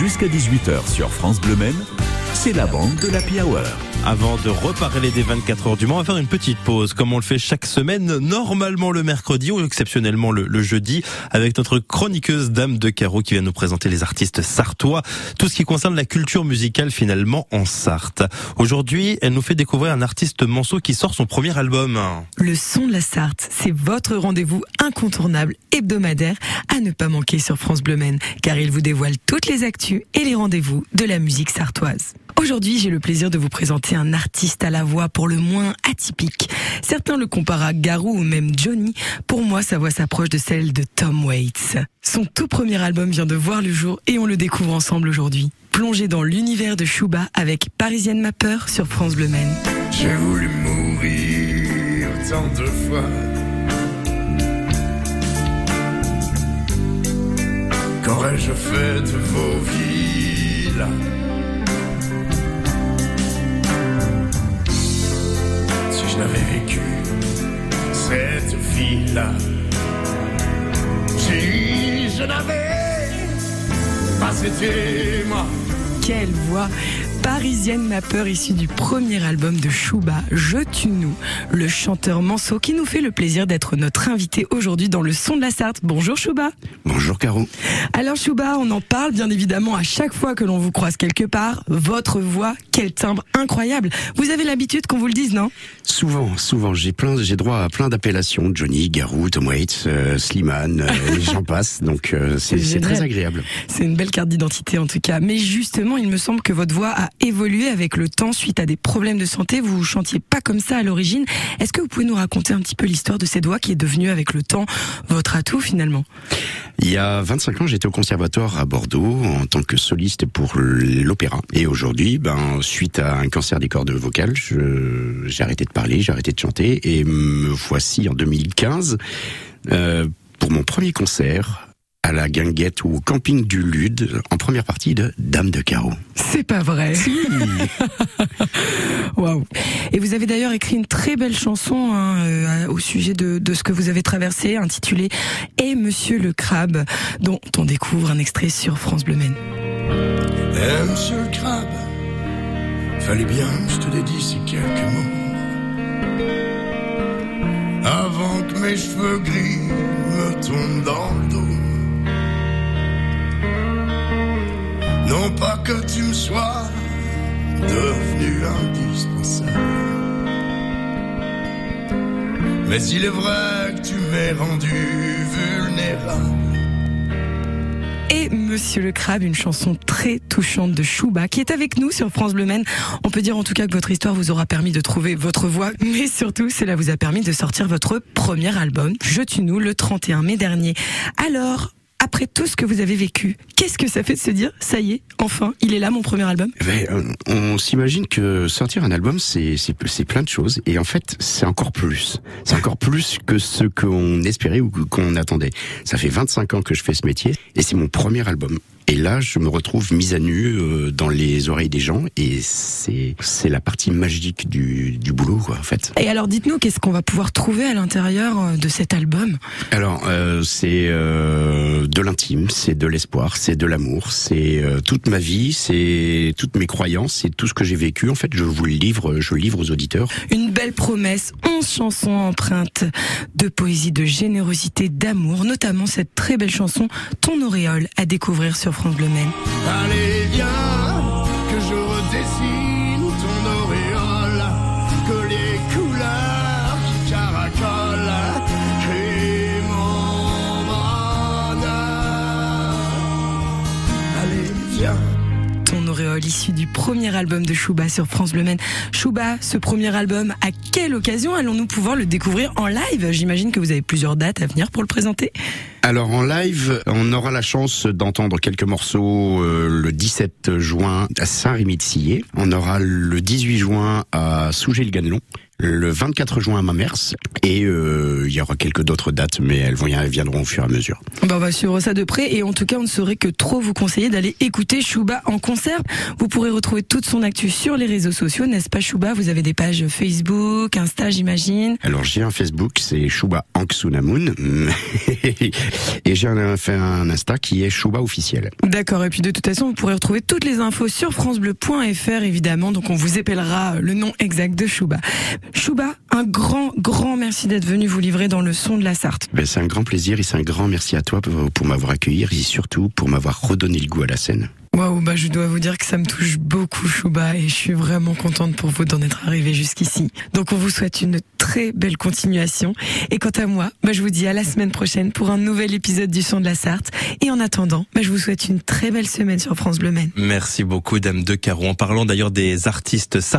Jusqu'à 18h sur France Bleu Maine, c'est la bande de la Hour. Avant de reparler des 24 heures du Mans, on va faire une petite pause, comme on le fait chaque semaine, normalement le mercredi ou exceptionnellement le, jeudi, avec notre chroniqueuse Dame de Carreau qui vient nous présenter les artistes sartois, tout ce qui concerne la culture musicale finalement en Sarthe. Aujourd'hui, elle nous fait découvrir un artiste manceau qui sort son premier album. Le son de la Sarthe, c'est votre rendez-vous incontournable hebdomadaire à ne pas manquer sur France Bleu Maine, car il vous dévoile toutes les actus et les rendez-vous de la musique sartoise. Aujourd'hui, j'ai le plaisir de vous présenter un artiste à la voix pour le moins atypique. Certains le comparent à Garou ou même Johnny. Pour moi, sa voix s'approche de celle de Tom Waits. Son tout premier album vient de voir le jour et on le découvre ensemble aujourd'hui. Plongé dans l'univers de Shuba avec Parisienne Mapper sur France Bleu Maine. J'ai voulu mourir tant de fois. Qu'aurais-je fait de vos vies Si je n'avais pas été moi. Quelle voix Parisienne ma peur issue du premier album de Chouba, Je tue nous, le chanteur Manso qui nous fait le plaisir d'être notre invité aujourd'hui dans le son de la Sarthe. Bonjour Chouba. Bonjour Caro. Alors Chouba, on en parle bien évidemment à chaque fois que l'on vous croise quelque part. Votre voix, quel timbre incroyable. Vous avez l'habitude qu'on vous le dise, non? Souvent, souvent. J'ai plein, j'ai droit à plein d'appellations. Johnny, Garou, Tom Waits, euh, Slimane, euh, j'en passe. Donc euh, c'est très agréable. C'est une belle carte d'identité en tout cas. Mais justement, il me semble que votre voix a évolué avec le temps suite à des problèmes de santé? Vous chantiez pas comme ça à l'origine. Est-ce que vous pouvez nous raconter un petit peu l'histoire de cette voix qui est devenue avec le temps votre atout finalement? Il y a 25 ans, j'étais au conservatoire à Bordeaux en tant que soliste pour l'opéra. Et aujourd'hui, ben, suite à un cancer des cordes vocales, j'ai arrêté de parler, j'ai arrêté de chanter et me voici en 2015 euh, pour mon premier concert à la guinguette ou au camping du Lude en première partie de Dame de Carreau. C'est pas vrai. Waouh. Et vous avez d'ailleurs écrit une très belle chanson hein, euh, au sujet de, de, ce que vous avez traversé, intitulée Et Monsieur le Crabe, dont on découvre un extrait sur France Bleu Maine. Eh Monsieur le Crabe, fallait bien que je te dédie ces quelques mots. Avant que mes cheveux gris me tombent dans le dos. Non pas que tu me sois devenu indispensable. Mais il est vrai que tu m'es rendu vulnérable. Et Monsieur le Crabe, une chanson très touchante de Chouba qui est avec nous sur France Bleu Maine. On peut dire en tout cas que votre histoire vous aura permis de trouver votre voix, mais surtout cela vous a permis de sortir votre premier album, Je tue nous, le 31 mai dernier. Alors, après tout ce que vous avez vécu, qu'est-ce que ça fait de se dire, ça y est, enfin, il est là mon premier album? Eh ben, euh, On s'imagine que sortir un album, c'est plein de choses, et en fait, c'est encore plus. C'est encore plus que ce qu'on espérait ou qu'on attendait. Ça fait 25 ans que je fais ce métier, et c'est mon premier album. Et là, je me retrouve mise à nu euh, dans les oreilles des gens, et c'est c'est la partie magique du, du boulot, quoi, en fait. Et alors, dites-nous, qu'est-ce qu'on va pouvoir trouver à l'intérieur euh, de cet album? Alors, euh, c'est euh, de l'intime, c'est de l'espoir, c'est de l'amour, c'est toute ma vie, c'est toutes mes croyances, c'est tout ce que j'ai vécu. En fait, je vous le livre, je le livre aux auditeurs. Une belle promesse, 11 chansons empreintes de poésie, de générosité, d'amour, notamment cette très belle chanson Ton auréole à découvrir sur France Bleu. Allez, viens, que je redessine ton auréole, Issu du premier album de Chouba sur France Bleu Maine. Chouba, ce premier album, à quelle occasion allons-nous pouvoir le découvrir en live? J'imagine que vous avez plusieurs dates à venir pour le présenter. Alors en live, on aura la chance d'entendre quelques morceaux euh, le 17 juin à Saint-Rémy-de-Sillé. On aura le 18 juin à Sougé-le-Ganelon, le 24 juin à Mamers et euh, il y aura quelques d'autres dates, mais elles, vont, viendront au fur et à mesure. Bah, on va suivre ça de près et en tout cas, on ne saurait que trop vous conseiller d'aller écouter Chouba en concert. Vous pourrez retrouver toute son actu sur les réseaux sociaux, n'est-ce pas Chouba? Vous avez des pages Facebook, Insta, j'imagine. Alors j'ai un Facebook, c'est Chouba Anksunamun et j'ai un, un Insta qui est Chouba officiel. D'accord, et puis de toute façon, vous pourrez retrouver toutes les infos sur francebleu.fr évidemment, donc on vous épellera le nom exact de Chouba. Chouba, un grand, grand merci d'être venu vous livrer dans le son de la Sarthe. Ben, c'est un grand plaisir et c'est un grand merci à toi pour, pour m'avoir accueilli et surtout pour m'avoir redonné le goût à la scène. Waouh, bah je dois vous dire que ça me touche beaucoup, Chouba, et je suis vraiment contente pour vous d'en être arrivé jusqu'ici. Donc on vous souhaite une très belle continuation. Et quant à moi, bah je vous dis à la semaine prochaine pour un nouvel épisode du Son de la Sarthe. Et en attendant, bah je vous souhaite une très belle semaine sur France Bleu Maine. Merci beaucoup, Dame de Caro. En parlant d'ailleurs des artistes sartois